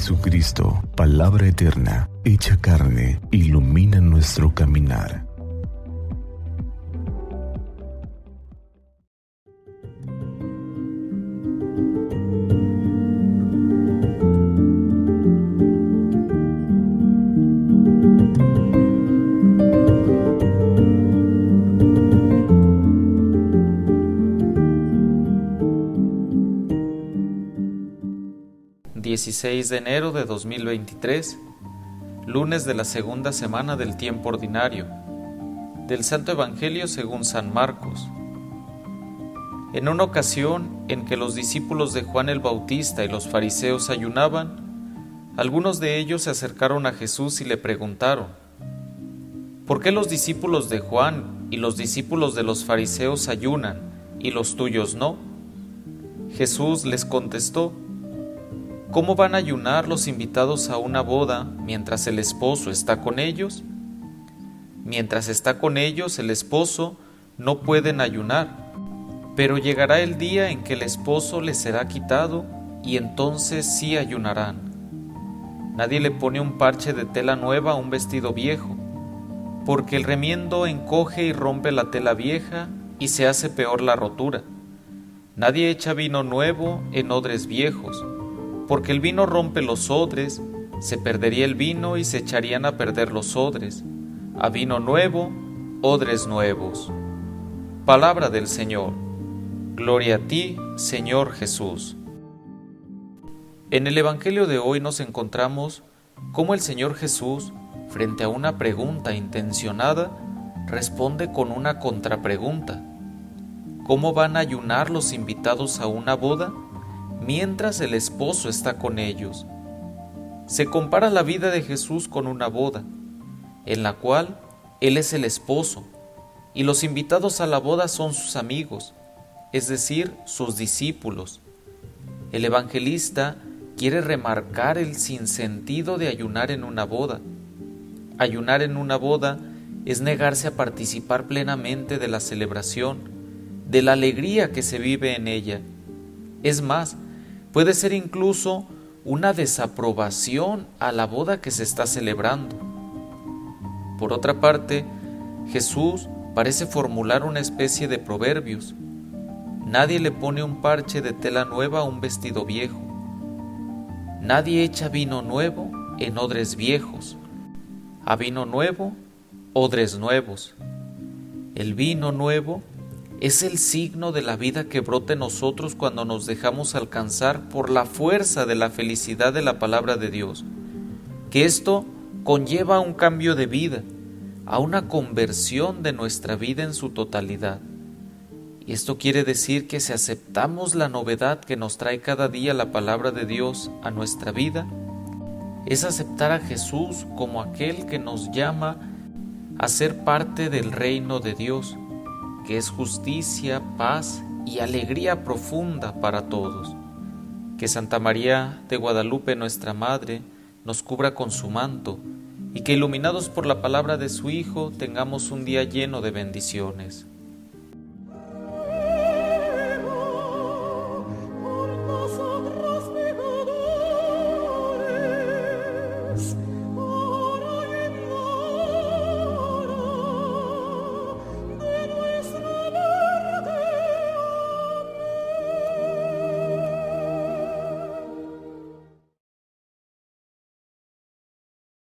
Jesucristo, palabra eterna, hecha carne, ilumina nuestro caminar. 16 de enero de 2023, lunes de la segunda semana del tiempo ordinario, del Santo Evangelio según San Marcos. En una ocasión en que los discípulos de Juan el Bautista y los fariseos ayunaban, algunos de ellos se acercaron a Jesús y le preguntaron, ¿por qué los discípulos de Juan y los discípulos de los fariseos ayunan y los tuyos no? Jesús les contestó, ¿Cómo van a ayunar los invitados a una boda mientras el esposo está con ellos? Mientras está con ellos el esposo no pueden ayunar, pero llegará el día en que el esposo les será quitado y entonces sí ayunarán. Nadie le pone un parche de tela nueva a un vestido viejo, porque el remiendo encoge y rompe la tela vieja y se hace peor la rotura. Nadie echa vino nuevo en odres viejos porque el vino rompe los odres, se perdería el vino y se echarían a perder los odres. A vino nuevo, odres nuevos. Palabra del Señor. Gloria a ti, Señor Jesús. En el Evangelio de hoy nos encontramos cómo el Señor Jesús, frente a una pregunta intencionada, responde con una contrapregunta. ¿Cómo van a ayunar los invitados a una boda mientras el esposo está con ellos. Se compara la vida de Jesús con una boda, en la cual Él es el esposo y los invitados a la boda son sus amigos, es decir, sus discípulos. El evangelista quiere remarcar el sinsentido de ayunar en una boda. Ayunar en una boda es negarse a participar plenamente de la celebración, de la alegría que se vive en ella. Es más, Puede ser incluso una desaprobación a la boda que se está celebrando. Por otra parte, Jesús parece formular una especie de proverbios. Nadie le pone un parche de tela nueva a un vestido viejo. Nadie echa vino nuevo en odres viejos. A vino nuevo, odres nuevos. El vino nuevo es el signo de la vida que brota en nosotros cuando nos dejamos alcanzar por la fuerza de la felicidad de la palabra de Dios. Que esto conlleva a un cambio de vida, a una conversión de nuestra vida en su totalidad. Y esto quiere decir que si aceptamos la novedad que nos trae cada día la palabra de Dios a nuestra vida, es aceptar a Jesús como aquel que nos llama a ser parte del reino de Dios que es justicia, paz y alegría profunda para todos. Que Santa María de Guadalupe, nuestra Madre, nos cubra con su manto y que iluminados por la palabra de su Hijo tengamos un día lleno de bendiciones.